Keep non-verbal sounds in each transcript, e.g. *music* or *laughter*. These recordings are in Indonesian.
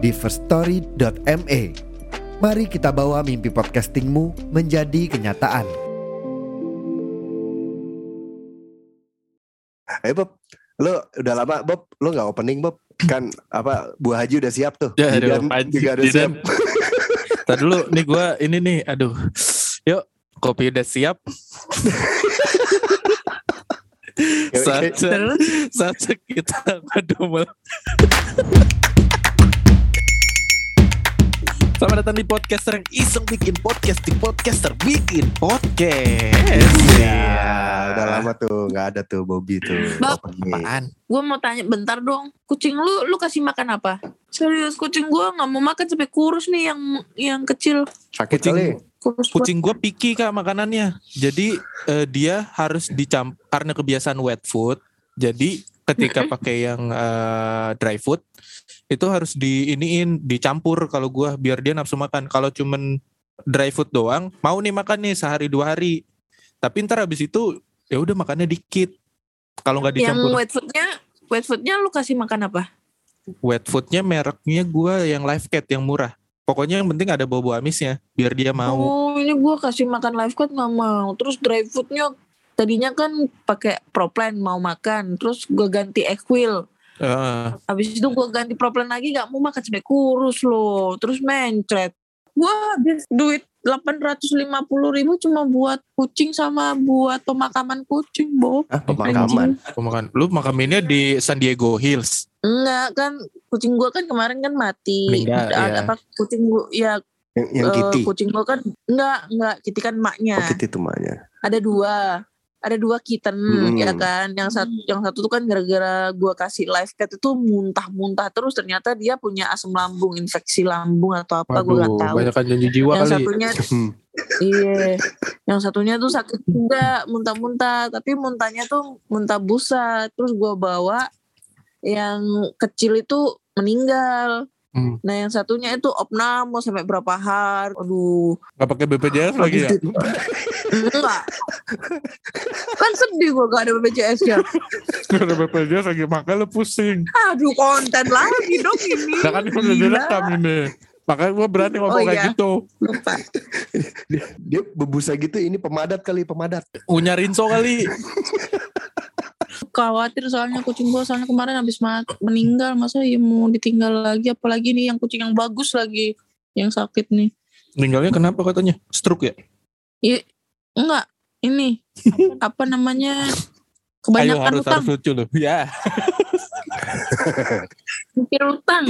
di firststory.me. Mari kita bawa mimpi podcastingmu menjadi kenyataan. Eh Bob, lo udah lama Bob, lo nggak opening Bob? Kan apa buah haji udah siap tuh. Ya, aduh, Jidan juga udah siap. Tadi dulu nih gue ini nih, aduh. Yuk, kopi udah siap. Saatnya, saatnya kita *laughs* ngedumel. Selamat datang di podcaster yang iseng bikin podcast di podcaster bikin podcast. Ya, udah lama tuh nggak ada tuh Bobby tuh. Bob. opening. Apaan? Gue mau tanya bentar dong. Kucing lu, lu kasih makan apa? Serius, kucing gue nggak mau makan sampai kurus nih yang yang kecil. Sakit Kucing, kali. Kurus kucing gue picky kak makanannya. Jadi eh, dia harus dicamp karena kebiasaan wet food. Jadi ketika *laughs* pakai yang eh, dry food itu harus diiniin dicampur kalau gua biar dia nafsu makan. Kalau cuman dry food doang, mau nih makan nih sehari dua hari. Tapi ntar habis itu ya udah makannya dikit. Kalau nggak Yang dicampur wet foodnya, wet foodnya lu kasih makan apa? wet foodnya mereknya gua yang live cat yang murah. Pokoknya yang penting ada bau-bau amisnya biar dia mau. Oh, ini gue kasih makan live food nggak mau. Terus dry foodnya tadinya kan pakai proplan mau makan. Terus gue ganti equil. Eh, Habis itu gue ganti proplan lagi nggak mau makan sampai kurus loh. Terus mencret. Gue habis duit 850 ribu cuma buat kucing sama buat pemakaman kucing, Bob. Ah, pemakaman. pemakan. Lu makaminnya di San Diego Hills. Enggak kan kucing gua kan kemarin kan mati. Meninggal, Ada ya. apa kucing gua ya Yang, yang Kitty. kucing gua kan enggak enggak Kitty kan emaknya. Oh Kitty tuh maknya. Ada dua. Ada dua kitten Hmm. ya kan. Yang satu yang satu tuh kan gara-gara gua kasih live cat itu muntah-muntah terus ternyata dia punya asam lambung, infeksi lambung atau apa gua nggak tahu. banyak janji jiwa Yang kali. satunya Hmm. *laughs* iya. Yang satunya tuh sakit juga muntah-muntah, tapi muntahnya tuh muntah busa. Terus gua bawa yang kecil itu meninggal. Hmm. Nah yang satunya itu opname sampai berapa hari. Aduh. Gak pakai BPJS lagi ya? Enggak. kan sedih gue gak ada BPJS-nya. Gak ada BPJS lagi makanya lu pusing. Aduh konten lagi dong ini. Nah kan udah Gila. direkam ini. Makanya gue berani ngomong Oh, kayak iya. gitu. Lupa. Dia, dia bebusa gitu ini pemadat kali pemadat. Punya Rinso kali. *laughs* Khawatir soalnya kucing gue soalnya kemarin habis mat meninggal. Masa ya mau ditinggal lagi. Apalagi nih yang kucing yang bagus lagi. Yang sakit nih. Meninggalnya kenapa katanya? Stroke ya? Iya. Enggak. Ini. Apa namanya. Ayo Kebanyakan harus utang. harus lucu loh. Ya. Mikir utang.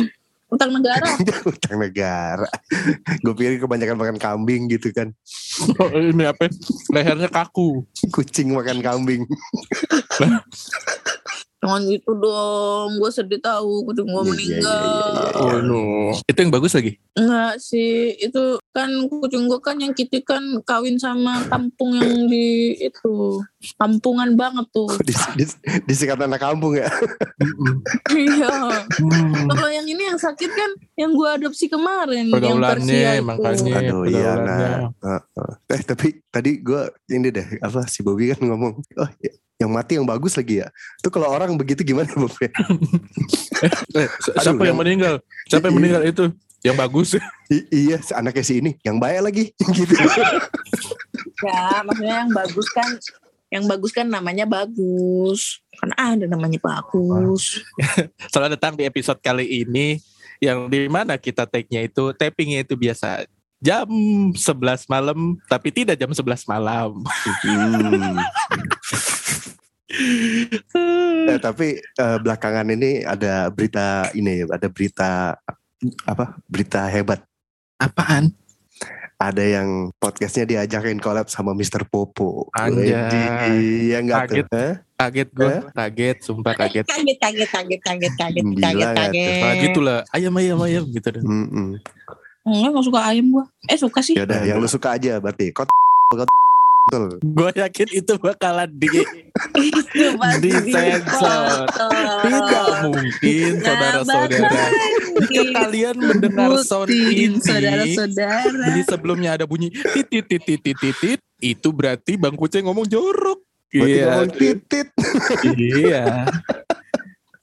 Utang negara. *laughs* Utang negara. Gue pikir kebanyakan makan kambing gitu kan. Oh, ini apa? Lehernya kaku. Kucing makan kambing. Jangan gitu dong. Gue sedih tahu kucing gue Iya, iya, meninggal. iya, iya, iya. Oh no. Itu yang bagus lagi. Enggak sih, itu kan kucing gue kan yang kita kan kawin sama kampung yang di itu kampungan banget tuh. Di, di, disikat anak kampung ya. *laughs* Iya. Hmm. Kalau yang ini yang sakit kan yang gue adopsi kemarin yang Pergaulannya Persia itu. makanya. Aduh iya nah. Heeh. Eh tapi tadi gue ini deh apa si Bobby kan ngomong oh ya, yang mati yang bagus lagi ya. Itu kalau orang begitu gimana Bob? ya? *laughs* Eh, siapa Aduh, yang yang- meninggal? Siapa yang meninggal itu? Yang bagus. *laughs* I- iya anaknya si ini yang baik lagi *laughs* gitu. Ya, maksudnya yang bagus kan yang bagus kan namanya bagus. Kan ada namanya bagus. Selamat datang di episode kali ini yang di mana kita take-nya itu tappingnya itu biasa jam 11 malam tapi tidak jam 11 malam. Hmm. Eh, tapi eh, belakangan ini ada berita ini ada berita apa berita hebat Apaan? ada yang podcastnya diajakin collab sama Mr. Popo. Anjay. Iya enggak tuh? Kaget. Gue, Eh? kaget, sumpah kaget. Kaget, kaget, kaget, kaget, kaget, Gila kaget, kaget. Nah gitu lah, ayam ayam ayam gitu deh. Enggak, gak suka ayam gua. Eh, suka sih. Ya udah, yang lu suka aja berarti. Kot kot betul. Gue yakin itu bakalan di Disensor. dipotong. tidak mungkin saudara-saudara. Jika kalian mendengar sound ini, saudara-saudara. jadi sebelumnya ada bunyi titit titit titit titit, itu berarti Bang Kucing ngomong jorok. Berarti Iya, ngomong titit. iya.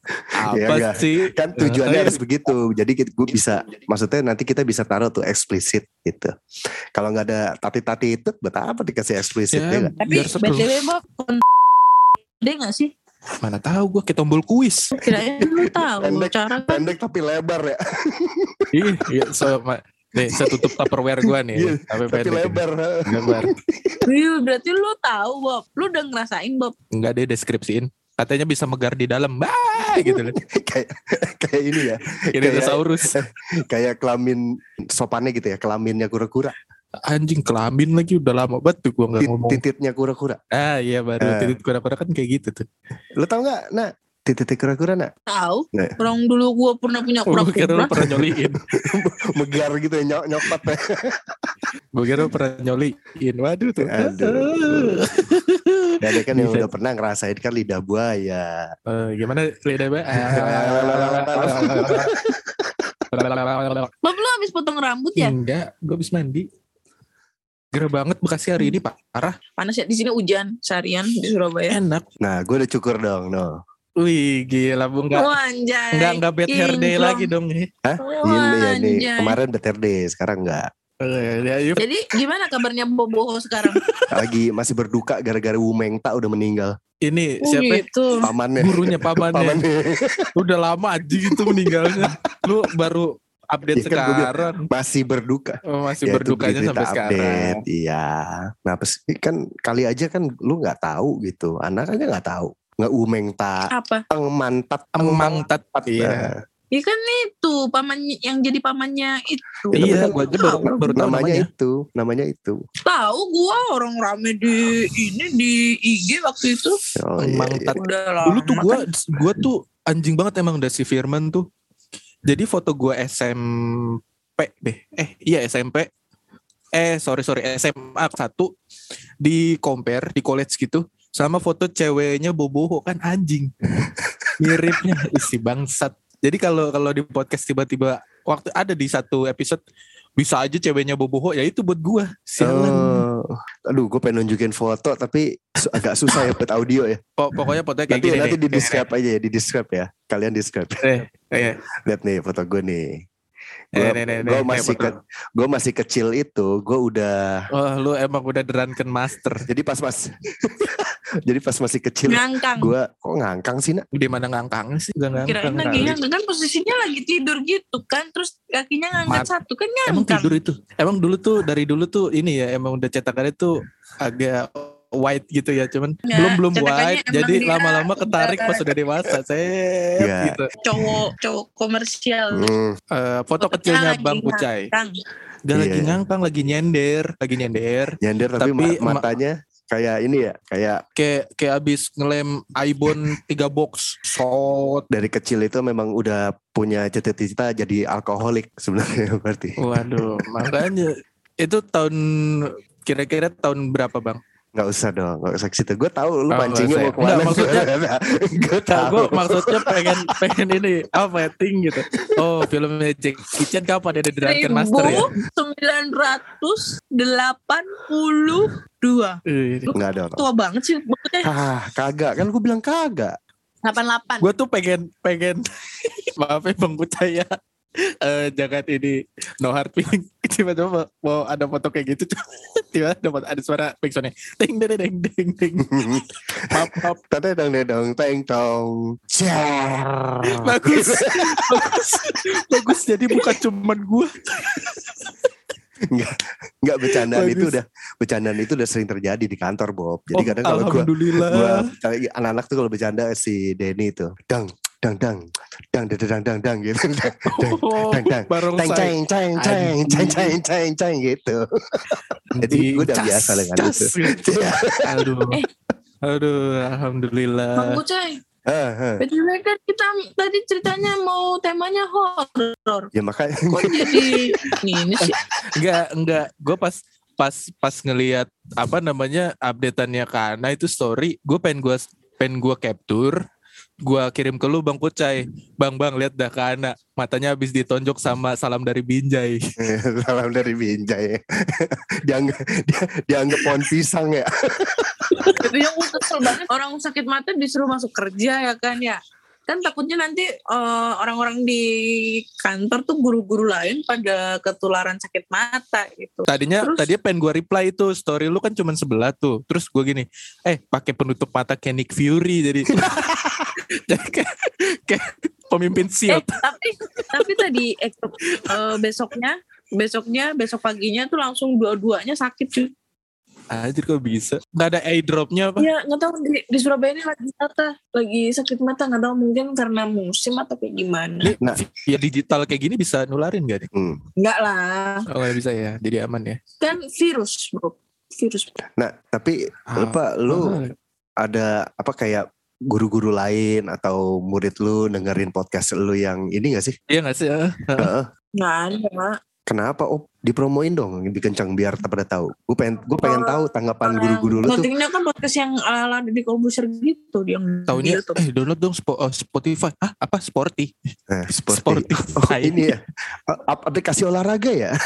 Iya, Apa enggak. sih? Kan tujuannya harus begitu. Jadi gue bisa, maksudnya nanti kita bisa taruh tuh eksplisit gitu. Kalau nggak ada tati-tati itu, buat apa dikasih eksplisit Ya, ya nggak? Tapi. BTW Bob, Gede gak sih? Mana tahu gue kayak tombol kuis. Kirain lu *laughs* tahu Pendek. cara kan Pendek tapi lebar ya. Ih, iya, so, ma- nih saya tutup tupperware gue nih. Iya, tapi tapi pendek. lebar. Lebar. Iya, berarti lu tahu Bob. Lu udah ngerasain Bob. Enggak deh deskripsiin. Katanya bisa megar di dalam. Bah, gitu loh. *laughs* kayak kayak ini ya, Ini dinosaurus. *laughs* kayak kelamin sopannya gitu ya, kelaminnya kura-kura, Anjing kelamin lagi udah lama banget tuh gue nggak ngomong. tititnya kura-kura. Ah iya baru Eh. titit kura-kura kan kayak gitu tuh. Lo tau nggak, nah titik kura-kura nak Tahu. Nah. Orang dulu gua pernah punya Gue kira lu kura-kura. pernah nyoliin. *laughs* megar gitu ya nyok nyokot ya. Gue kira lu pernah nyoliin. Waduh tuh. Aduh. Dan ada kan yang udah pernah ngerasain kan lidah buaya. Eh, gimana lidah mbak? Bob lu habis potong rambut ya? Enggak, gue habis mandi. Gerah banget Bekasi hari ini parah. Panas ya di sini hujan seharian di Surabaya. Enak. Nah, gue udah cukur dong, no. Wih gila bu enggak Wah, anjay. enggak enggak bad hair day lagi dong nih. Hah? Ya nih. Kemarin BTRD, sekarang enggak. Eh, ya, yuk. Jadi gimana kabarnya Boboho sekarang? Lagi masih berduka gara-gara Wumeng tak udah meninggal. Ini Oh siapa? gitu. Pamannya. Gurunya pamannya. Pamannya. Udah lama aja itu meninggalnya. Lu baru update Iya kan, bilang, sekarang. Masih berduka. Oh, masih Ya, berdukanya sampai sekarang. update, Iya. Nah, pas, kan kali aja kan lu nggak tahu gitu. Anak aja nggak tahu. Nggak umeng tak, Apa? mantat, Emang tat iya. Nah, Ya kan itu pamannya yang jadi pamannya itu. Iya, gua aja baru, baru tahu namanya, namanya. itu, namanya itu. Tahu gua orang rame di ini di IG waktu itu. Oh, iya, Emang iya. tat- Udah lama. Dulu tuh gua kan. gua tuh anjing banget emang udah si Firman tuh. Jadi foto gua SMP deh. Eh, iya SMP. Eh, sorry sorry SMA satu di compare di college gitu sama foto ceweknya boboho kan anjing. *laughs* Miripnya isi bangsat. Jadi kalau kalau di podcast tiba-tiba waktu ada di satu episode bisa aja ceweknya boboho ya itu buat gua. Sialan. Oh, aduh, gue pengen nunjukin foto tapi agak susah ya buat audio ya. Po- pokoknya fotonya kayak Nanti gini nanti di describe aja ya, di describe ya. Kalian describe. Eh, eh, Lihat nih foto gue nih. eh, Gue nih, masih ke, gue masih kecil itu, gue udah. Oh, lu emang udah deranken master. Jadi pas pas, jadi pas masih kecil, ngangkang. gue kok ngangkang sih nak? Di mana ngangkang sih? Gak ngangkang. Kirain lagi ngangkang kan posisinya lagi tidur gitu kan terus kakinya ngangkat Mat- satu kan Emang ngangkang. tidur itu. Emang dulu tuh dari dulu tuh ini ya emang udah cetakannya tuh agak white gitu ya cuman Ya, belum belum white emang jadi lama-lama ketarik pas udah dewasa set Iya. gitu cowok cowok komersial. Hmm, Eh, foto Fotonya kecilnya lagi Bang ngangkang. Gak lagi Iya. ngangkang lagi nyender lagi nyender nyender tapi, Tapi ma- matanya kayak ini ya, kayak kayak kayak abis ngelem ibon tiga box shot dari kecil itu memang udah punya cita-cita jadi alkoholik sebenarnya *laughs* berarti. waduh makanya itu tahun kira-kira tahun berapa bang? Nggak usah dong, nggak usah ke situ. Gue tahu lu Oh, pancingnya mau ke mana. usah. Nggak, *laughs* gue tahu. gue maksudnya pengen pengen ini apa rating gitu. Oh filmnya Jackie Chan kapan ada di Drunken Master ya? sembilan ratus delapan puluh dua. Eh, Nggak dong. Tua banget sih maksudnya Ah, kagak kan gue bilang kagak. delapan delapan. Gue tuh pengen pengen *laughs* maaf ya Bang Kucaya. Eh jangan ini no hard feeling *laughs* tiba-tiba mau, mau ada foto kayak gitu *laughs* tiba ada ada suara backsoundnya ding ding ding ding ding *laughs* maaf maaf. Tadi dong dong teng tong. Cer. bagus. Bagus. Bagus jadi bukan cuman gue Nggak bercandaan itu Bagus. udah bercandaan itu udah sering terjadi di kantor Bob. Jadi Oh, kadang kalau gue alhamdulillah. gua anak-anak tuh kalau bercanda si Denny itu, dang Gitu. *laughs* dang dang dang dang dang dang gitu. Dang dang dang dang ceng ceng ceng ceng ceng ceng ceng gitu. Jadi gue udah biasa dengan itu. Gitu. *laughs* Iya. aduh. Eh. Aduh alhamdulillah. Bang Ucai Btw kan kita tadi ceritanya mau temanya horror, Ya makanya. Kok jadi *laughs* ini sih? Enggak, enggak. Gue pas pas pas ngelihat apa namanya updateannya karena itu story, gue pengen gue pengen gue capture gue kirim ke lu Bang Kucai. Bang Bang lihat dah Kana, matanya habis ditonjok sama salam dari Binjai. *laughs* salam dari Binjai dianggap dia, dianggap pohon pisang ya Tapi yang gue kesel banget orang sakit mata disuruh masuk kerja ya kan ya. Kan takutnya nanti eh, orang-orang di kantor tuh guru-guru lain pada ketularan sakit mata gitu. Tadinya Terus? tadinya pengen gue reply itu story lu kan cuma sebelah tuh. Terus gue gini, eh pakai penutup mata kayak Nick Fury *laughs* jadi kayak, kayak pemimpin Eh SEAL. tapi tapi tadi eh, eh, besoknya besoknya besok paginya tuh langsung dua-duanya sakit cuy. Anjir kok bisa? Gak ada airdropnya apa? Ya nggak tahu di, di Surabaya ini lagi mata lagi sakit mata nggak tahu mungkin karena musim atau kayak gimana. Nah. via digital kayak gini bisa nularin gak nih? Hmm. Enggak lah Oh nggak bisa ya, jadi aman ya. kan virus bro virus. nah tapi Ah, apa lu ah. ada apa kayak guru-guru lain atau murid lu dengerin podcast lu yang ini gak sih Iya gak sih? Heeh. Nggak ada. kenapa oh dipromoin dong lebih kencang biar pada tahu gue pengen gue pengen tahu tanggapan guru-guru lu tuh Pentingnya kan podcast yang ala di Kolbuser gitu dia di YouTube. eh download dong Spo- oh, Spotify. Ah apa Sporty? eh, *laughs* sporty. Sporty. oh ini ya A- aplikasi olahraga ya *laughs*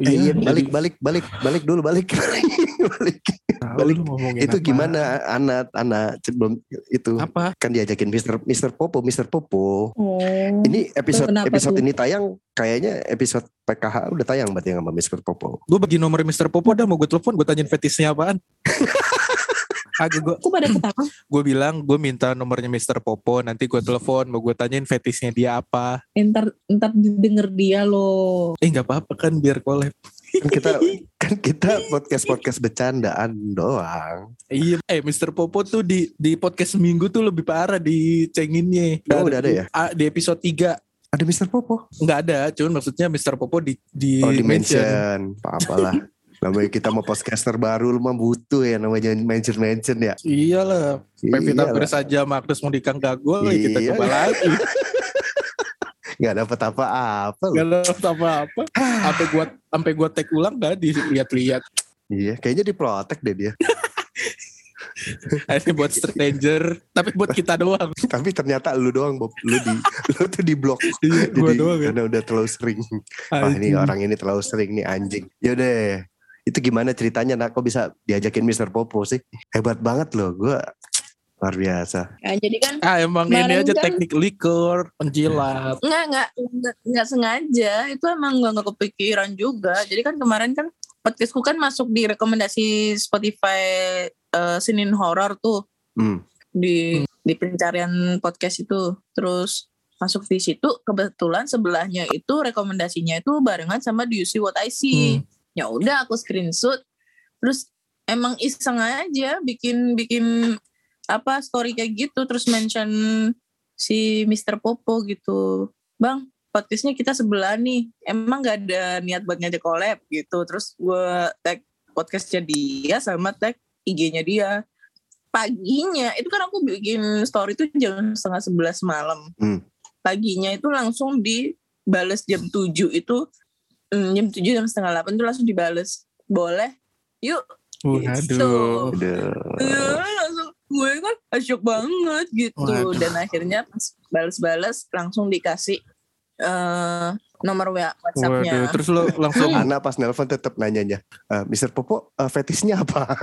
Eh, iya, balik balik balik balik dulu balik *laughs* balik balik. itu gimana anak anak sebelum itu Apa? kan diajakin Mister Mister Popo Mister Popo Oh. ini episode Kenapa episode tuh? ini tayang kayaknya episode PKH udah tayang berarti sama Mister Popo Gue bagi nomor Mr. Popo dah mau gue telepon, gue tanyain fetisnya apaan. *laughs* Agak gue Aku pada ketawa. gue bilang gue minta nomornya Mr. Popo nanti gue telepon mau gue tanyain fetisnya dia apa Ntar ntar didengar dia loh. eh nggak apa-apa kan biar collab kan kita kan kita podcast podcast bercandaan doang iya eh Mr. Popo tuh di di podcast seminggu tuh lebih parah di cenginnya Oh, udah ada ya? Ah, di episode 3 ada Mister Popo nggak ada cuman maksudnya Mr. Popo di di oh di mention. apa apalah *laughs* namanya kita mau podcaster baru lu mah butuh ya namanya mention mention ya iyalah Pevita. Pierce aja Marcus mau dikangkak gue kita Iya. coba lagi *laughs* nggak dapat apa-apa. Gak dapat apa-apa sampai gua sampai gua tag ulang gak dilihat-lihat iya kayaknya diprotek deh dia *laughs* *laughs* ini buat stranger tapi buat kita doang. *laughs* Tapi ternyata lu doang Bob. Lu di *laughs* lu tuh di blok Iya, gua jadi doang ya. karena udah terlalu sering. Wah ini orang ini terlalu sering nih anjing. Yaudah itu gimana ceritanya nak? Kok bisa diajakin Mister Popo sih? Hebat banget loh gue luar biasa. Ya, jadi kan Ah emang ini aja kan- teknik liquor, penjilat. nggak nggak nggak nggak sengaja. Itu emang nggak nggak kepikiran juga. Jadi kan kemarin kan podcastku kan masuk di rekomendasi Spotify eh, Senin Horror tuh hmm. di di pencarian podcast itu. Terus masuk di situ kebetulan sebelahnya itu rekomendasinya itu barengan sama Do You See What I See. Hmm. Ya udah aku screenshot. Terus emang iseng aja bikin bikin apa story kayak gitu terus mention si Mr. Popo gitu. Bang, podcastnya kita sebelah nih. Emang gak ada niat buat ngajak collab gitu. Terus gue tag podcastnya dia sama tag IG-nya dia. Paginya, itu kan aku bikin story tuh jam setengah sebelas malam. Hmm. Paginya itu langsung dibales jam 7 itu. hmm, jam 7 jam setengah 8 itu langsung dibales. Boleh? Yuk. Waduh. Udah. Ya, langsung gue kan asyik banget gitu Waduh. dan akhirnya pas balas-balas langsung dikasih eh nomor WA Waduh, WhatsApp-nya. terus lo langsung Ana pas nelpon tetap nanyanya, "Eh, Mister Popo eh, fetishnya apa? *laughs*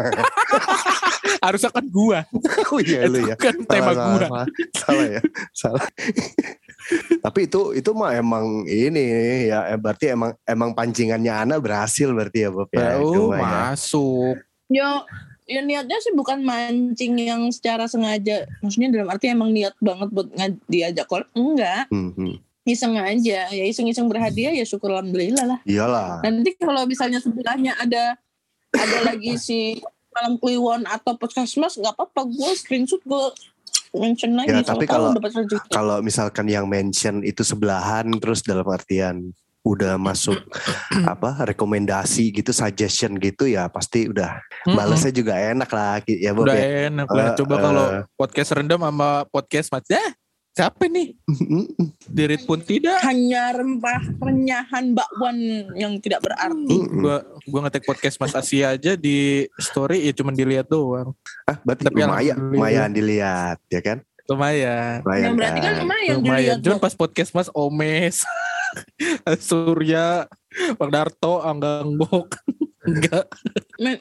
harusnya kan gua. *laughs* oh iya lu ya. Itu kan tema Salah, gua. salah, salah ya, salah. *laughs* Tapi itu itu mah emang ini ya eh, berarti emang emang pancingannya Ana berhasil berarti ya Bob ya. itu Oh, ya. masuk. Ya, ya niatnya sih bukan mancing yang secara sengaja. Maksudnya dalam arti emang niat banget buat diajak collab. Enggak, Hmm, hmm. Iseng aja. Ya iseng-iseng berhadiah ya syukur alhamdulillah lah. Iyalah. Nanti kalau misalnya sebelahnya ada ada lagi si malam kliwon atau podcast mas nggak apa-apa gue screenshot gue mention lagi. Ya, tapi kalau-. Kalau misalkan yang mention itu sebelahan terus dalam artian udah masuk *clears throat* apa rekomendasi gitu suggestion gitu ya pasti udah Mm-mm. balesnya juga enak lah ya Bob Udah ya. enak lah. Eh, Coba eh. kalau podcast rendam sama podcast ya siapa nih? Dirit pun tidak. Hanya rempah renyahan bakwan yang tidak berarti. Gua gua ngetek podcast Mas Asia aja di story ya cuman dilihat doang. ah, berarti Tapi lumayan, lumayan dilihat ya kan? Lumayan. Lumayan Yang berarti kan kan? lumayan Lumayan. dilihat Cuman pas podcast Mas Omes, *laughs* Surya, Bang Darto, Anggang Bok. *laughs* Enggak.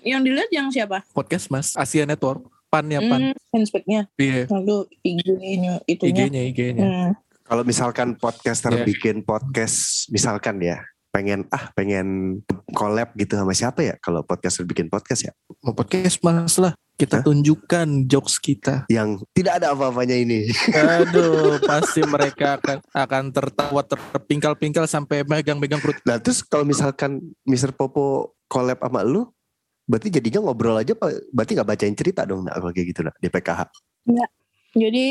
Yang dilihat yang siapa? Podcast Mas Asia Network. Pan ya pan. Hmm, fanspage-nya. Iya. Lalu IG-nya itunya. IG-nya IG-nya. Hmm. Kalau misalkan podcaster Ya. bikin podcast misalkan ya pengen ah pengen collab gitu sama siapa ya kalau podcaster bikin podcast ya Mau podcast Mas lah. Kita tunjukkan jokes kita. yang tidak ada apa-apanya ini Aduh, *laughs* pasti mereka akan akan tertawa terpingkal-pingkal sampai megang-megang perut. Nah terus kalau misalkan Mr. Popo collab sama lu, berarti jadinya ngobrol aja, Pak. berarti nggak bacain cerita dong, kalau kayak gitu nah, di PKH. Jadi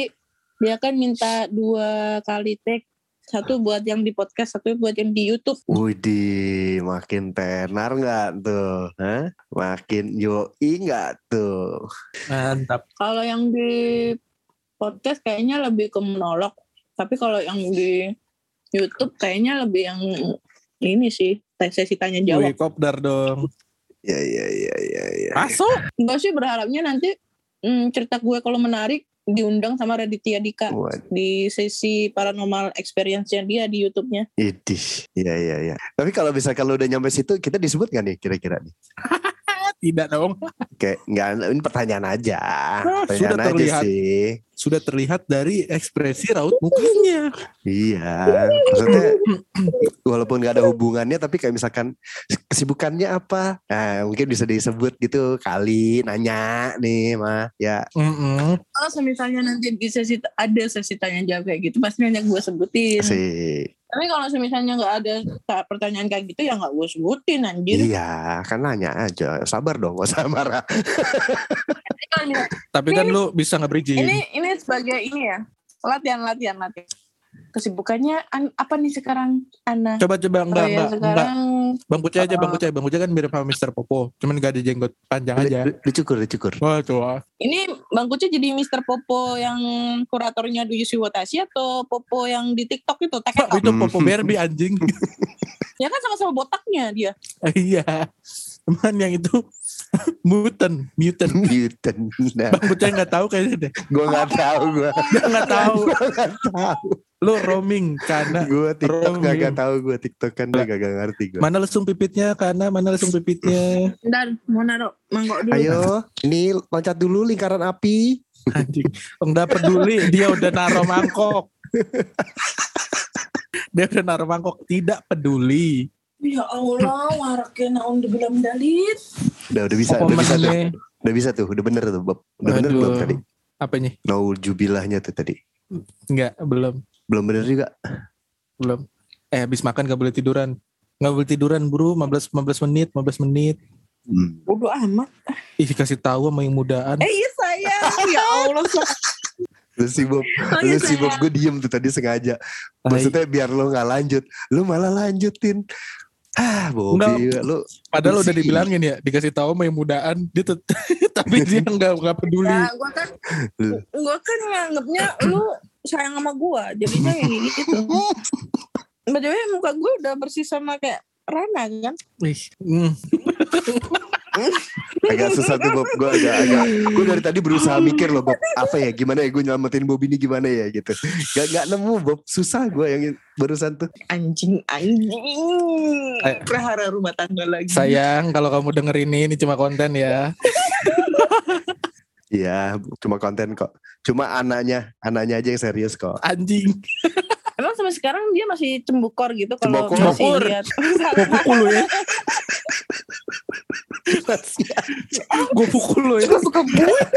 dia kan minta dua kali take. Satu buat yang di podcast, satu buat yang di YouTube. Widih, makin tenar nggak tuh? Hah? Makin yoi nggak tuh? Mantap. Kalau yang di podcast kayaknya lebih ke monolog. Tapi kalau yang di YouTube kayaknya lebih yang ini sih, sesi tanya Wih, jawab. kopdar dong. Ya ya ya ya ya. Masuk. Gue sih berharapnya nanti hmm, cerita gue kalau menarik diundang sama Raditya Dika Wah, di sesi paranormal experience-nya dia di YouTube-nya. idih. Ya ya ya. Tapi kalau misalkan lu udah nyampe situ, kita disebut nggak nih kira-kira nih? *laughs* Tidak dong. Kayak nggak, ini pertanyaan aja. Ah, Pertanyaan sudah aja terlihat. sih. Sudah terlihat dari ekspresi raut mukanya. Iya, maksudnya walaupun nggak ada hubungannya, tapi kayak misalkan kesibukannya apa, nah, mungkin bisa disebut gitu kali nanya nih mah, ya Mm-mm. Kalau misalnya nanti di sesi ada sesi tanya jawab kayak gitu, pasti hanya gue sebutin. sih, Tapi kalau misalnya nggak ada ta- pertanyaan kayak gitu ya nggak gue sebutin anjir. iya kan nanya aja, sabar dong, gak usah marah. *laughs* Tapi kan lu bisa nge-bridging. ini ini sebagai ini ya latihan latihan latihan. Kesibukannya an- apa nih sekarang Ana? Coba-coba enggak, Oh ya, enggak, enggak. sekarang Bang Kucai aja, Bang Oh. Kucai. Bang Kucai kan mirip sama Mr. Popo. Cuman gak ada jenggot panjang aja. Lu, lu cukur, lu cukur. Wah, coba. ini Bang Kucu jadi Mr. Popo yang kuratornya Do You See What I See atau Popo yang di TikTok itu TikTok? itu Popo Barbie anjing. *laughs* Ya kan sama-sama botaknya dia. Iya. Cuman yang itu *laughs* mutant, mutant. Mutant. Nah, Bang Kucai nggak tahu kayaknya deh. gue nggak tahu, gue nggak tahu. nggak tahu. Lu roaming karena Gue TikTok Roaming. gak tahu, gue TikTok kan gue gak ngerti gue. mana lesung pipitnya karena mana lesung pipitnya. Dan mau naruh mangkok dulu. Ayo, ini loncat dulu lingkaran api. Anjing. Enggak peduli dia udah naruh mangkok. *laughs* dia udah naruh mangkok tidak peduli. Ya Allah, waraknya naon dibilang dalit. Udah, udah bisa, Apa udah bisa tuh. Udah bisa tuh, udah bener tuh, Bob. Udah bener Aduh. belum tadi? Apa nih? Naujubillahnya tuh tadi. Enggak, belum. Belum bener juga. Belum. Eh habis makan gak boleh tiduran. Gak boleh tiduran bro 15 15 menit, 15 menit. Hmm. Bodoh amat. Ih kasih tahu sama yang mudaan. Eh iya sayang. ya Allah. Lu sih Bob, Oh, lu iya, sih Bob, sayang. gue diem tuh tadi sengaja. Tai. Maksudnya biar lo gak lanjut. Lu malah lanjutin. Ah, Bobby, lu Padahal udah dibilangin ya, dikasih tahu sama yang mudaan, dia tet- *laughs* tapi dia *laughs* nggak nggak peduli. Ya, gua kan gua kan nganggapnya lu sayang sama gua. Jadinya yang ini gitu. Btw muka gua udah bersih sama kayak Rana kan. Ih, mm. *laughs* agak susah tuh Bob. Gue agak, agak, gue dari tadi berusaha mikir loh Bob. Apa ya, gimana ya gue nyelamatin Bob ini gimana ya gitu. Gak, gak nemu Bob, susah gue yang barusan tuh. Anjing anjing. Ay- Prahara rumah tangga lagi. Sayang kalau kamu denger ini ini cuma konten ya. *laughs* Iya, cuma konten kok. Cuma anaknya, anaknya aja yang serius kok. Anjing. Emang sampai sekarang dia masih cembukor gitu kalau Cembukor. masih Cembukor. lihat. *laughs* *laughs* Lu ya. Gue pukul lu ya.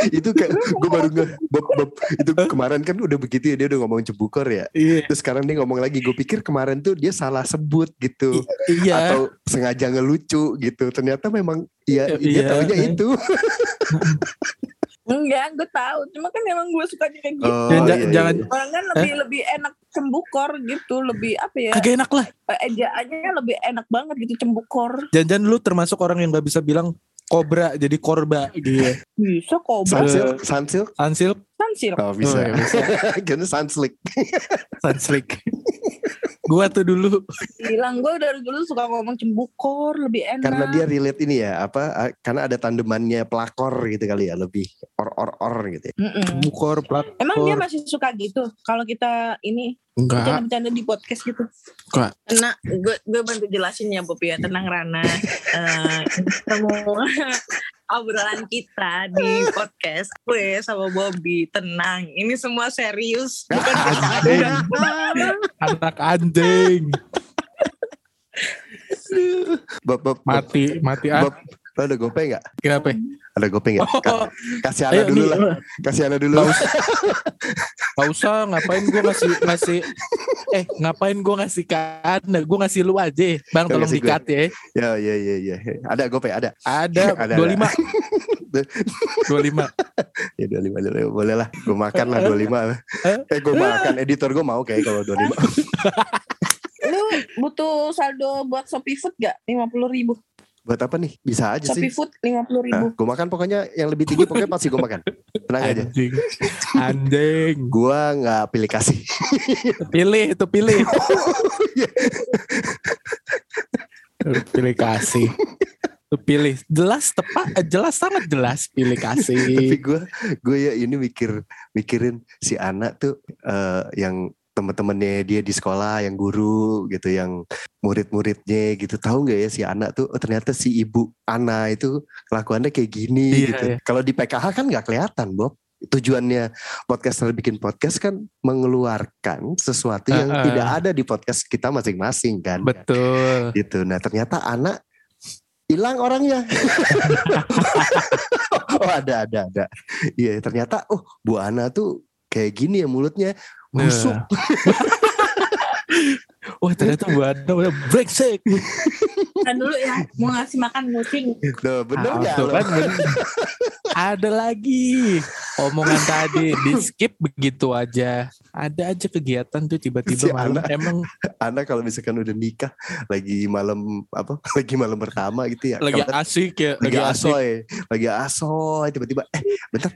itu kayak gue baru nge Bob, Bob, itu kemarin kan udah begitu ya dia udah ngomong cebukor ya. Iya. Terus sekarang dia ngomong lagi, gue pikir kemarin tuh dia salah sebut gitu. Iya. Atau sengaja ngelucu gitu. Ternyata memang ya Iya. dia taunya itu. *laughs* Enggak, gue tahu. Cuma kan emang gue suka kayak gitu. Oh, Jangan- iya, iya, jangan- iya. Orang kan lebih lebih enak cembukor gitu, lebih apa ya? Kagak enak lah. Ejaannya lebih enak banget gitu cembukor. Jangan-jangan lu termasuk orang yang gak bisa bilang kobra jadi korba gitu. Bisa kok, Sunsil, Sunsil, Ansil Sansil. oh bisa. Oh, iya, bisa. *laughs* Karena Sunslick. Gua tuh dulu Bilang gue dari dulu suka ngomong cembukor, lebih enak. Karena dia relate ini ya, apa? Karena ada tandemannya pelakor gitu kali ya, lebih or or or gitu. Ya. Mm-mm. bukor plak. Emang dia masih suka gitu kalau kita ini Enggak. bercanda-bercanda di podcast gitu. Enggak. Nah, gue gue bantu jelasin ya Bob ya, tenang Rana. Eh, semua obrolan kita di podcast gue sama Bobby tenang. Ini semua serius, bukan Anjing. Anak anjing. Bob, Bob, Bob, Mati, mati ah. Lo ada gope nggak? Kenapa? Ada gope nggak? Ka- Oh, kasih Ana dulu lah, kasih Ana dulu. Gak usah. Gak usah ngapain gue ngasih ngasih eh ngapain gue ngasih ke Anda gue ngasih lu aja bang Gak tolong ngasih gue. dikat ya Ya, ya, ya, ya. Ada gope, ada. *laughs* ada Ada, dua ada. lima dua lima Ya 25 dulu, boleh lah. Gue makan lah 25. Eh, gue makan. Editor gue mau kayak kalau 25. Lu butuh saldo buat Shopee Food gak? 50 ribu. Buat apa nih? Bisa aja Shopee sih. Food 50 ribu. Nah, gue makan pokoknya yang lebih tinggi pokoknya pasti gue makan. Tenang aja. anjing anjing Gue nggak pilih kasih. pilih itu pilih pilih kasih pilih jelas tepat jelas sangat jelas pilih Tapi kasih gue gue ya ini mikir mikirin si anak tuh eh, yang teman-temannya dia di sekolah yang guru gitu yang murid-muridnya gitu. Tahu nggak ya si anak tuh oh, ternyata si ibu Ana itu kelakuannya kayak gini Iya, gitu. iya. kalau di PKH kan nggak kelihatan Bob. Tujuannya podcaster bikin podcast kan mengeluarkan sesuatu yang Heeh. tidak ada di podcast kita masing-masing kan? Betul. Gitu. Nah ternyata anak hilang orangnya. *laughs* Oh ada ada ada. Iya ternyata oh Bu Ana tuh kayak gini ya mulutnya busuk Nah. *laughs* Wah ternyata buat udah brengsek. Kan dulu ya mau ngasih makan kucing. Tuh, bener Ah, lo? kan, bener. Ada lagi omongan tadi di skip begitu aja. Ada aja kegiatan tuh tiba-tiba Si malam anak. emang Ana kalau misalkan udah nikah lagi malam apa *laughs* lagi malam pertama gitu ya lagi kan asik ya, lagi lagi asik. asoy lagi asoy tiba-tiba eh bentar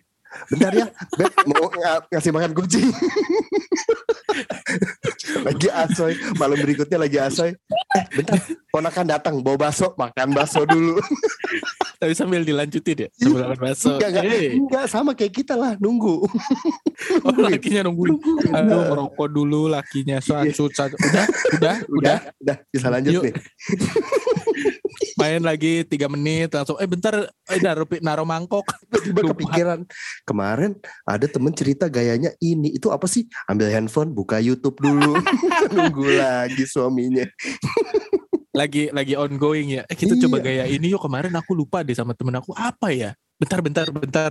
bentar ya Beb mau ng- ngasih makan kucing. *laughs* Lagi asoy. Malam berikutnya lagi asoy. Eh bentar. Ponakan datang. Bawa bakso. Makan bakso dulu. *laughs* Tapi sambil dilanjutin ya, sambil makan bakso. enggak enggak, Eh, enggak sama kayak kita lah. Nunggu. *laughs* Oh, lakinya nungguin. Aduh, merokok dulu lakinya. Iya. Satu, satu. Udah, udah, udah. udah. Bisa lanjut Yuk. nih Main lagi tiga menit langsung. Eh bentar, eh, naruh, naruh mangkok. *laughs* tiba kepikiran kemarin ada temen cerita gayanya ini itu apa sih ambil handphone buka YouTube dulu *laughs* nunggu lagi suaminya lagi lagi ongoing ya. Eh kita Iya. coba gaya ini yuk kemarin aku lupa deh sama temen aku apa ya? Bentar bentar bentar.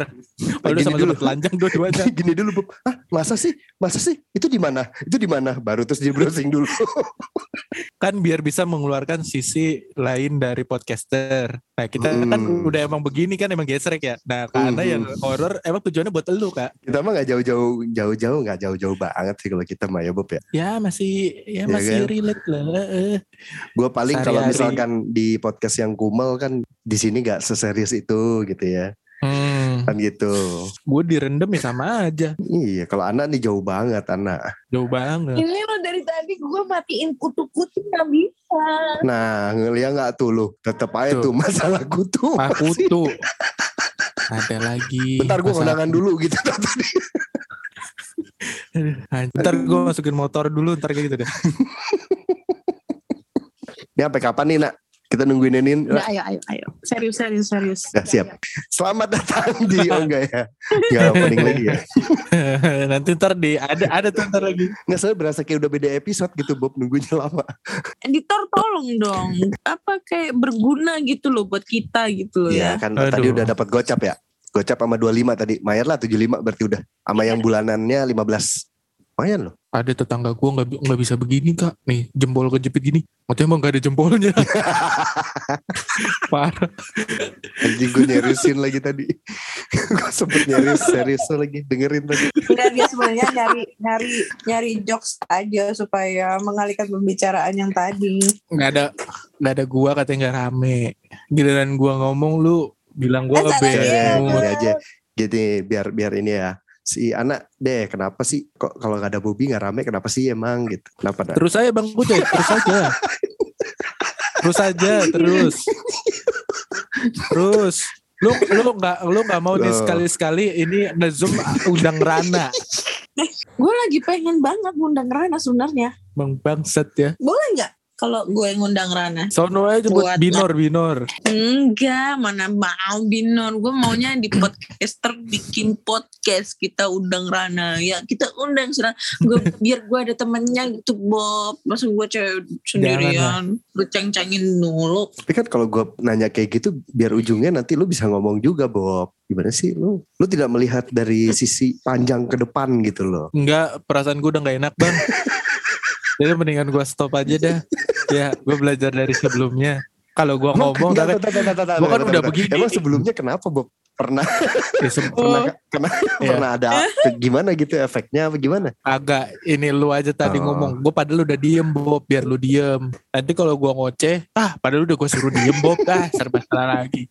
Lalu sama-sama dulu. telanjang dua-duanya. *laughs* gini dulu Bob ah masa sih masa sih itu di mana itu di mana baru terus dia browsing dulu *laughs* kan biar bisa mengeluarkan sisi lain dari podcaster. Nah kita kan Hmm. udah emang begini kan emang gesrek ya. Nah karena Hmm. yang horor emang tujuannya buat elu kak. kita mah nggak jauh-jauh jauh-jauh nggak jauh-jauh banget sih kalau kita mah ya Bob ya Ya masih ya Ya masih kan? relate lah. Eh, gue paling kalau misalkan di podcast yang kumel kan di sini nggak seserius itu gitu ya Hmm, kan gitu gue direndam ya sama aja. iya kalau anak nih jauh banget anak Jauh banget. Ini lo dari tadi gue matiin kutu-kutu nggak bisa. nah ngeliat nggak tuh lu tetep aja Tuh. tuh masalah kutu masih. tuh ada lagi. bentar gue kondangan dulu gitu *laughs* tadi Ntar gue masukin motor dulu ntar kayak gitu deh. ini sampai kapan nih nak kita nungguin ini Udah ayo ayo ayo. Serius serius serius. Udah, siap. Selamat datang di *laughs* oh enggak ya Enggak opening lagi ya *laughs* Nanti ntar di ada ada tuh ntar lagi. Nggak saya berasa kayak udah beda episode gitu Bob nunggunya lama Editor tolong dong. Apa kayak berguna gitu loh buat kita gitu loh Iya ya. kan Aduh. tadi udah dapat gocap ya Gocap sama 25 tadi Mayer lah 75 berarti udah Sama yang bulanannya 15 Lumayan loh ada tetangga gue nggak nggak bisa begini kak nih jempol kejepit gini Maksudnya emang gak ada jempolnya *laughs* parah Anjing gue nyeriusin lagi tadi. *laughs* gue sempet nyerius serius lagi dengerin tadi. Enggak dia sebenarnya nyari nyari nyari jokes aja supaya mengalihkan pembicaraan yang tadi. nggak ada nggak ada gua katanya nggak rame giliran gua ngomong lu bilang gua Eh, gini aja. Jadi biar biar ini ya. Si anak deh kenapa sih kok kalau nggak ada Bobby nggak rame kenapa sih emang? Gitu. Kenapa dah? terus aja bang Kucai terus aja. Terus aja terus. Terus. Lu lu nggak lu nggak mau nih sekali sekali ini ngezoom undang Rana. Gue lagi pengen banget ngundang Rana sebenarnya. bang bangset ya. Boleh nggak kalau gue ngundang Rana? sono aja buat Buat binor binor Enggak, mana mau Binor. Gue maunya di *clears throat* podcaster bikin podcast. Kita undang Rana. Ya kita undang Rana. Gue, *laughs* biar gue ada temennya gitu Bob. Masa gue cewek sendirian. Gue ceng-cengin dulu. Tapi kan kalau gue nanya kayak gitu biar ujungnya nanti lu bisa ngomong juga Bob. Gimana sih lu? Lu tidak melihat dari sisi panjang ke depan gitu loh. Enggak, perasaan gue udah gak enak bang. *laughs* Jadi mendingan gue stop aja dah. Ya, gue belajar dari sebelumnya. Kalau gue ngomong, tapi gua kan udah begini. Emang sebelumnya kenapa Bob? Pernah ya, se- *laughs* pernah kena, Iya. pernah ada gimana gitu efeknya apa gimana? agak ini lu aja tadi Oh. ngomong. Gue padahal udah diem Bob, biar lu diem. Nanti kalau gue ngoceh, ah padahal udah gue suruh diem Bob, ah serba salah lagi.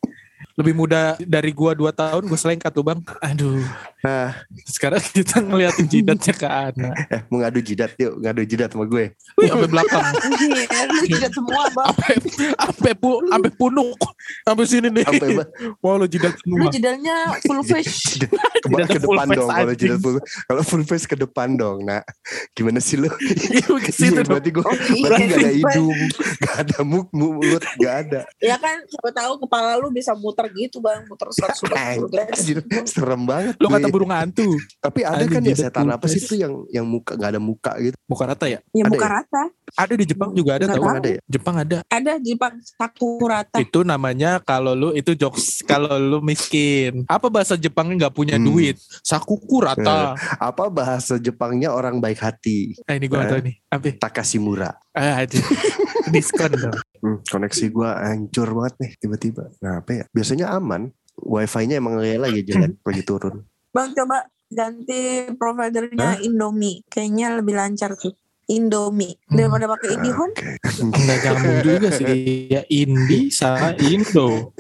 Lebih muda dari gua 2 tahun gue selengkat tuh bang. Aduh. Nah, Sekarang kita ngeliatin jidatnya ke Ana. *laughs* eh mau ngadu jidat yuk, ngadu jidat sama gue. Wih, sampai belakang. Iya, tidak semua bang. Sampai sampai pu, sampai punuk. Sampai sini nih. Sampai ba- Wah lu jidat Lu semua. jedalnya full face. ke, Jidat ke depan face dong kalau jidat full kalau full face ke depan dong. Nah, gimana sih lu? *laughs* ke situ Iya, dong. berarti gue Oh, iya, berarti gak ada iya. hidung, gak ada muk, mulut, gak ada. Ya kan siapa tahu kepala lu bisa muter gitu bang. Muter 180 derajat. Serem banget. Lu kata burung hantu. Tapi ada kan ya setan apa sih itu yang yang muka gak ada muka gitu. Bukan rata ya? Ya Ada muka ya? rata. Ada di Jepang juga ada Nggak tau. tahu. Ada ya? Jepang ada. Ada di Jepang sakurata. Itu namanya kalau lu itu jokes kalau lu miskin. Apa bahasa Jepangnya nggak punya Hmm. duit? Sakuku rata. Apa bahasa Jepangnya orang baik hati? Nah ini gua nggak Eh. tahu nih. Apa? Takashimura. Ah. *laughs* Diskon dong. Hmm, koneksi gua hancur banget nih tiba-tiba. Kenapa ya? Biasanya aman. Wifi-nya emang kayak lagi *clears throat* jelek lagi turun. Bang coba ganti providernya Indomie. Kayaknya lebih lancar tuh. Indomie daripada pakai IndiHome. Oke. Nggak nyambung juga sih. *laughs* Ya Indi sama Indo.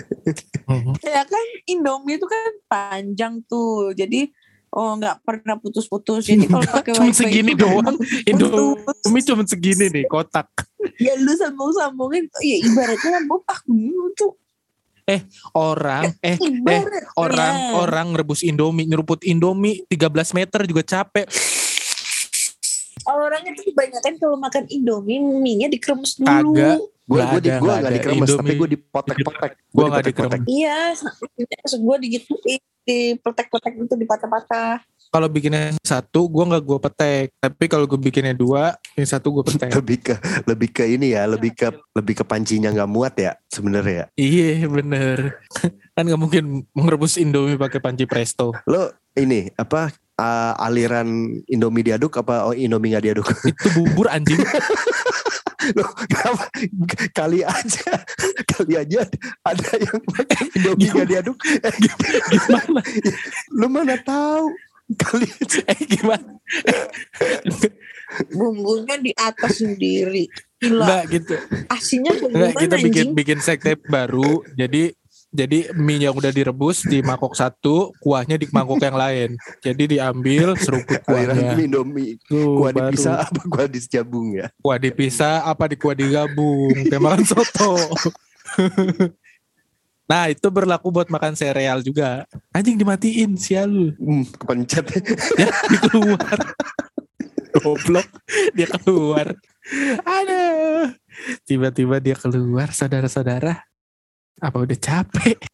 *laughs* Ya kan Indomie itu kan panjang tuh. Jadi oh nggak pernah putus-putus. Jadi *laughs* kalau pakai Cuma segini doang. Indomie cuma segini nih kotak. Ya lu sambung-sambungin. Ya ibaratnya Bob aku tuh Orang eh eh ibarat orang orang rebus Indomie nyeruput Indomie 13 meter juga capek. orang itu kebanyakan kalau makan Indomie mie-nya dikremes dulu. Kagak. Gue gue di gue ada. dikremes tapi gue dipotek-potek. Gua nggak dipotek-potek. Iya, maksud gue digituin, di petek-petek itu dipatah-patah. Kalau bikinnya satu, gua nggak gua petek. Tapi kalau gue bikinnya dua, yang satu gue petek. *laughs* Lebih ke lebih ke ini ya, lebih ke lebih ke pancinya nggak muat ya sebenarnya ya. iya bener. *laughs* kan nggak mungkin merebus Indomie pakai panci presto. Lo ini apa uh, aliran Indomie diaduk apa oh Indomie nggak diaduk? Itu bubur anjing. *laughs* Loh, kenapa? kali aja kali aja ada yang makan Indomie nggak diaduk. Eh, Gimana? Lu mana tahu? Kali aja. Eh gimana? Bumbunya di atas sendiri. Gila, Enggak gitu. asinnya bagaimana kita bikin anjing? bikin sekte baru. Jadi jadi mie yang udah direbus di mangkok satu, kuahnya di mangkok yang lain. Jadi diambil seruput *laughs* Aliran kuahnya. Indomie. Tuh, Kuah baru. dipisah apa kuah disjabung ya? Kuah dipisah apa di kuah digabung. Kayak makan soto. *laughs* nah itu berlaku buat makan sereal juga. Anjing dimatiin sial lu. Hmm, kepencet. Ya keluar. Goblok dia keluar. Aduh. Tiba-tiba dia keluar saudara-saudara. Apa udah capek? *laughs*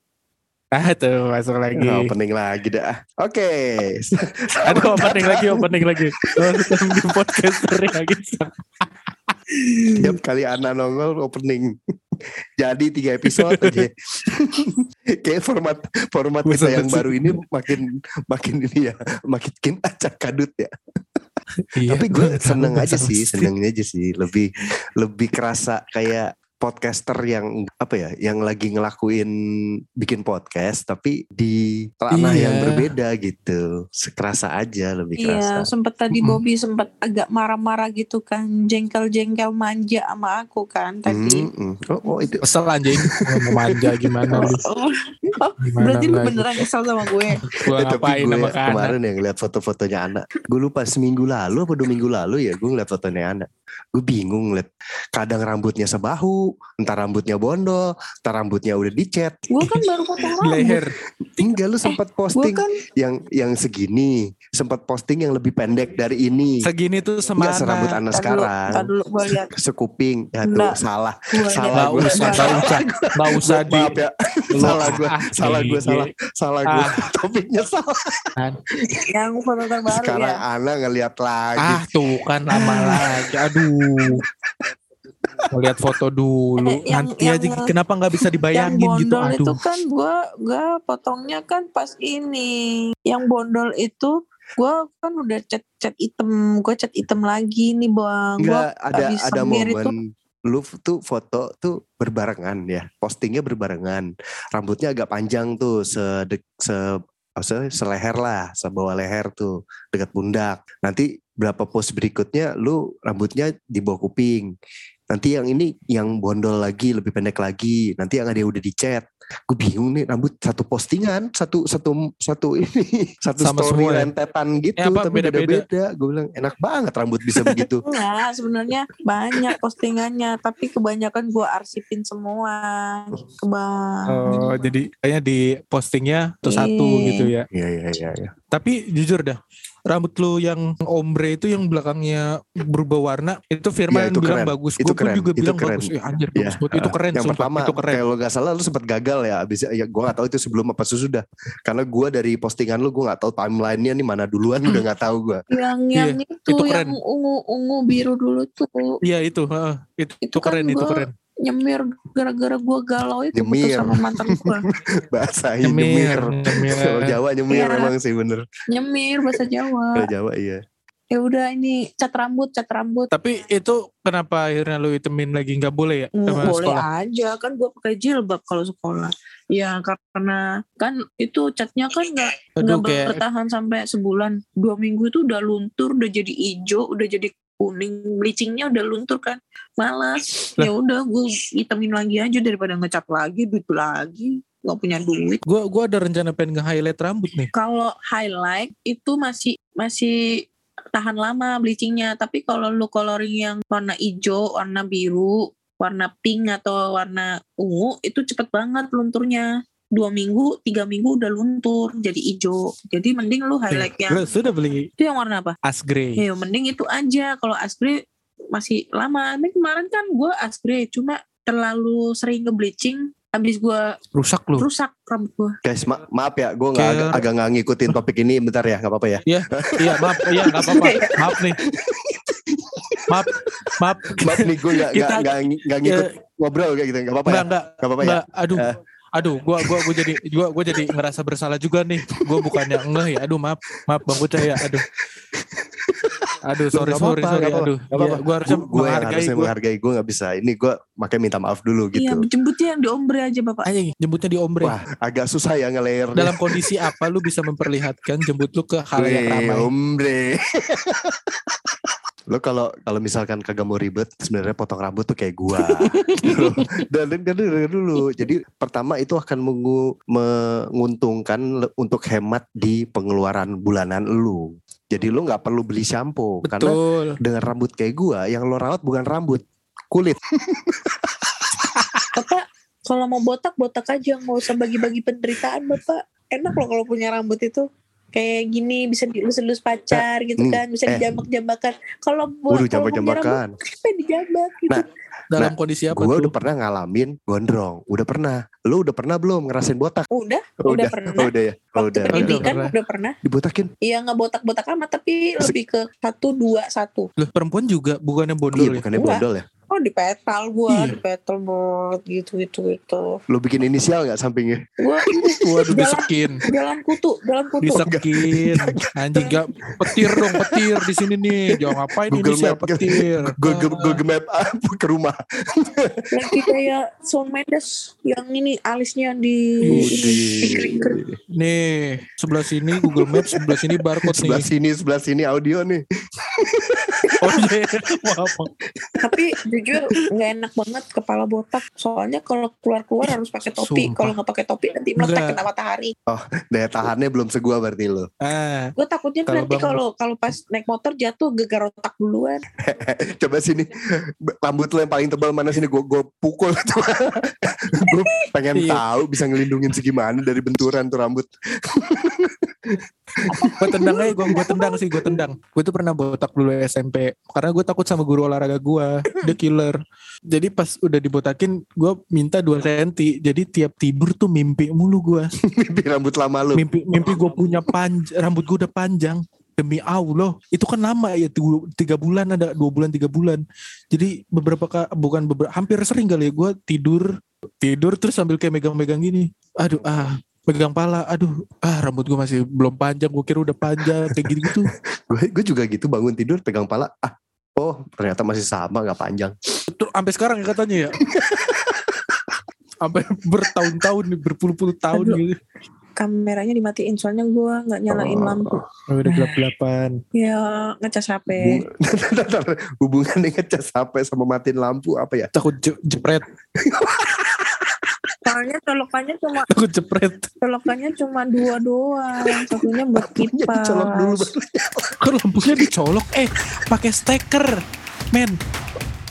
Ah tuh masuk lagi. Nah, opening lagi dah. Oke. *laughs* Aduh opening lagi opening lagi. Oh, di podcaster ya gitu. Tiap kali anak nongol opening. *laughs* Jadi tiga episode aja. Kayak format format kita yang baru ini makin makin ini ya, makin acak kadut ya. Iya, Tapi gue seneng aja sih, pasti. seneng aja sih. Lebih lebih kerasa kayak podcaster yang apa ya, yang lagi ngelakuin bikin podcast tapi di ranah Iya. yang berbeda gitu. Sekerasa aja lebih Iya, kerasa. sempet tadi Mm-mm. Bobby sempet agak marah-marah gitu kan, jengkel-jengkel manja sama aku kan tadi. Mm, mm. Oh, oh, itu Kesel anjing mau manja gimana? *laughs* Oh, oh, Gimana berarti lu beneran kesel sama gue. *laughs* Eh, tapi ngapain gue sama kemarin yang ngeliat foto-fotonya anak. Gue lupa seminggu lalu apa dua minggu lalu ya gue ngeliat fotonya anak. Gue bingung ngeliat kadang rambutnya sebahu, entar rambutnya bondol, entar rambutnya udah dicet. Gue kan baru potong *laughs* rambut. leher. Enggak lu sempat Gue posting kan yang yang segini, sempat posting yang lebih pendek dari ini. Segini tuh Enggak semana. serambut anak dulu, sekarang. dulu gue lihat. *laughs* Sekuping, ya tuh Enggak. salah. Gue Salah Gak gua. usah, gak usah, di. Maaf ya, *laughs* salah gue, Ah, salah gue, salah, salah gue. Ah. Topiknya salah. yang foto terbaru Sekarang ya. anak ngeliat lagi. Ah tuh kan lama lagi. Aduh. Melihat foto dulu. Eh, *laughs* yang- Nanti aja yang- kenapa nggak bisa Yang dibayangin gitu. bondol itu Aduh. kan gue gue potongnya kan pas ini. Yang bondol itu gue kan udah cat cat item, gue cat item lagi nih bang. Gue ada habis ada momen itu. lu tuh foto tuh berbarengan ya postingnya berbarengan rambutnya agak panjang tuh sedek se maksudnya seleher lah sebawah leher tuh dekat pundak nanti berapa post berikutnya lu rambutnya di bawah kuping nanti yang ini yang bondol lagi lebih pendek lagi nanti yang ada yang udah dicat gue bingung nih rambut satu postingan satu satu satu ini *laughs* satu Sama story semua ya? rentetan gitu apa, tapi beda-beda? beda-beda gue bilang enak banget rambut bisa begitu *laughs* Enggak, sebenarnya banyak postingannya, tapi kebanyakan gue arsipin semua. Ke bang. Oh, jadi kayaknya di postingnya tuh satu Iya. gitu ya. Iya iya iya. iya. Tapi jujur dah, rambut lu yang ombre itu yang belakangnya berubah warna, itu Firman Ya, itu bilang keren. bagus. Itu Gue pun keren. juga Itu bilang keren. bagus. Eh, anjir Iya. bagus. Itu keren, Yang sumpah. pertama itu keren. kalau nggak salah lu sempat gagal ya abis ya gue nggak tahu itu sebelum apa sesudah karena gue dari postingan lu gue nggak tahu timelinenya nih mana duluan udah nggak tahu gue Yang yang itu, itu keren. yang ungu ungu biru dulu tuh Iya itu, heeh. itu, itu, Itu kan keren, itu gua- keren. Nyemir gara-gara gue galau itu putus Nyemir. sama mantan gue. *laughs* bahasa Nyemir, nyemir Jawa nyemir Iya. emang sih bener nyemir bahasa Jawa. kalau Jawa iya Ya udah ini cat rambut, cat rambut. Tapi itu kenapa akhirnya lu itemin lagi nggak boleh ya sama boleh sekolah? aja kan gue pakai jilbab kalau sekolah. Ya karena kan itu catnya kan nggak nggak bertahan sampai sebulan. Dua minggu itu udah luntur, udah jadi hijau, udah jadi kuning, bleachingnya udah luntur kan. Malas. Ya udah gue hitamin lagi aja daripada ngecat lagi, duit lagi. Gak punya duit. Gua gua ada rencana pengen nge-highlight rambut nih. Kalau highlight itu masih masih tahan lama bleachingnya. Tapi kalau lu coloring yang warna hijau, warna biru, warna pink atau warna ungu itu cepet banget lunturnya. Dua minggu, tiga minggu udah luntur jadi hijau. Jadi mending lu highlight yang Gua sudah beli itu yang warna apa? as grey. Ya mending itu aja. Kalau asprey masih lama. Ini kemarin kan gue asprey cuma terlalu sering ke bleaching. Habis gue Rusak lu. rusak rambut gue. guys ma- maaf ya gue nggak agak, agak nggak ngikutin topik ini bentar ya nggak apa-apa ya Iya, maaf. Iya, nggak apa-apa. Maaf nih. Maaf, maaf. maaf nih gue nggak nggak ngikut Ya, ngobrol kayak gitu nggak apa-apa ya nggak apa-apa ya. Aduh, Eh. Aduh, gua gua gua jadi gua gua jadi ngerasa bersalah juga nih. Gua bukannya ngeh ya. Aduh, maaf, maaf Bang Ucah ya. Aduh. Aduh, sorry, nggak sorry, apa-apa, sorry. apa-apa, Aduh, apa-apa. Iya, gua harusnya gue yang menghargai harusnya gua. menghargai gue nggak bisa ini gue makanya minta maaf dulu gitu Iya jemputnya yang di ombre aja bapak. Anjing, jemputnya di ombre. wah agak susah ya ngelayer Dalam kondisi apa lu bisa memperlihatkan jemput lu ke hal yang ramai? ombre. *laughs* Lo kalau kalau misalkan kagak mau ribet sebenarnya potong rambut tuh kayak gua. *laughs* dan dan dan- dan dulu. Jadi pertama itu akan mengu- menguntungkan untuk hemat di pengeluaran bulanan lu. Jadi lu nggak perlu beli shampoo karena Betul. dengan rambut kayak gua yang lo rawat bukan rambut, kulit. Bapak kalau mau botak botak aja nggak usah bagi-bagi penderitaan bapak. Enak loh kalau punya rambut itu kayak gini bisa dilus-lus pacar gitu hmm, kan bisa eh. dijambak-jambakan. Kalau buat Waduh kalau jambak-jambakan. kenapa dijambak gitu? Nah, Dalam kondisi apa Gua tuh? udah pernah ngalamin gondrong, udah pernah. Lu udah pernah belum ngerasain botak? udah, udah, pernah. Udah ya. Oh, Waktu udah. pendidikan Udah udah pernah. Dibotakin. Iya nggak botak-botak amat tapi lebih ke satu dua satu. Loh, perempuan juga bukannya Iya, bondol ya? bukannya Enggak. bondol ya? Oh Oh di petal gue, Iya. di petal buat gitu gitu gitu. Lo bikin inisial nggak sampingnya? Gue *laughs* Waduh *laughs* Jalan- disekin. jalan kutu, jalan kutu. Disekin. Anjing gak petir dong, petir di sini nih. Jangan ngapain ini Google sih Map. petir. Google, Google Map apa *laughs* ke rumah. Lagi kayak Shawn Mendes yang ini alisnya di. Nih, sebelah sini Google Maps, sebelah sini barcode Sebelah nih. sini, sebelah sini audio nih. *laughs* Oh iya, maaf. Tapi jujur nggak enak banget kepala botak. Soalnya kalau keluar keluar harus pakai topi. Kalau nggak pakai topi nanti meletak kena matahari. Daya tahannya belum segua berarti lo. Ah, Gue takutnya Kalau nanti Bang- kalau kalau pas naik motor jatuh gegar otak duluan. *laughs* Coba sini rambut lo yang paling tebal mana sini gue gue pukul *laughs* gue pengen Iya. tahu bisa ngelindungin segimana dari benturan tuh rambut. *laughs* gue tendang aja, gue gue tendang sih, gue tendang. Gue tuh pernah botak dulu SMP, karena gue takut sama guru olahraga gue, dia *clears throat* killer. Jadi pas udah dibotakin, gue minta 2 cm. Jadi tiap tidur tuh mimpi mulu gue. *laughs* Mimpi rambut lama lo. Mimpi mimpi gue punya panjang, rambut gue udah panjang. Demi Allah, itu kan lama ya tiga, bulan ada dua bulan tiga bulan. Jadi beberapa ka- bukan beberapa hampir sering kali ya gue tidur tidur terus sambil kayak megang-megang gini. Aduh ah pegang pala, aduh ah rambut gue masih belum panjang, gue kira udah panjang kayak gitu gitu. Gue juga gitu bangun tidur pegang pala. Ah, oh ternyata masih sama nggak panjang. Terus sampai sekarang ya katanya ya. *laughs* sampai bertahun-tahun nih, berpuluh-puluh tahun Aduh. gitu. Kameranya dimatiin soalnya gue nggak nyalain Oh. lampu. Oh, udah gelap-gelapan. Ya ngecas HP. Hubung- *laughs* Hubungannya ngecas HP sama matiin lampu apa ya? Takut je- jepret, *laughs* Soalnya colokannya cuma *laughs* takut jepret. colokannya cuma dua doang. Satunya buat kipas. dicolok dulu. Kok lampunya dicolok? Eh, pakai steker, men.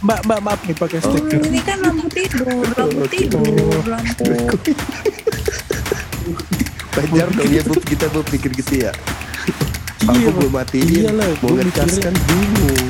Mbak, mbak, maaf nih pakai Oh, steker. ini kan lampu tidur, lampu Oh, tidur, lampu. Wajar dong ya Bub kita Bub pikir gitu ya. Lampu Iya, gue matiin. Iyalah, Mau ngecas kan bingung.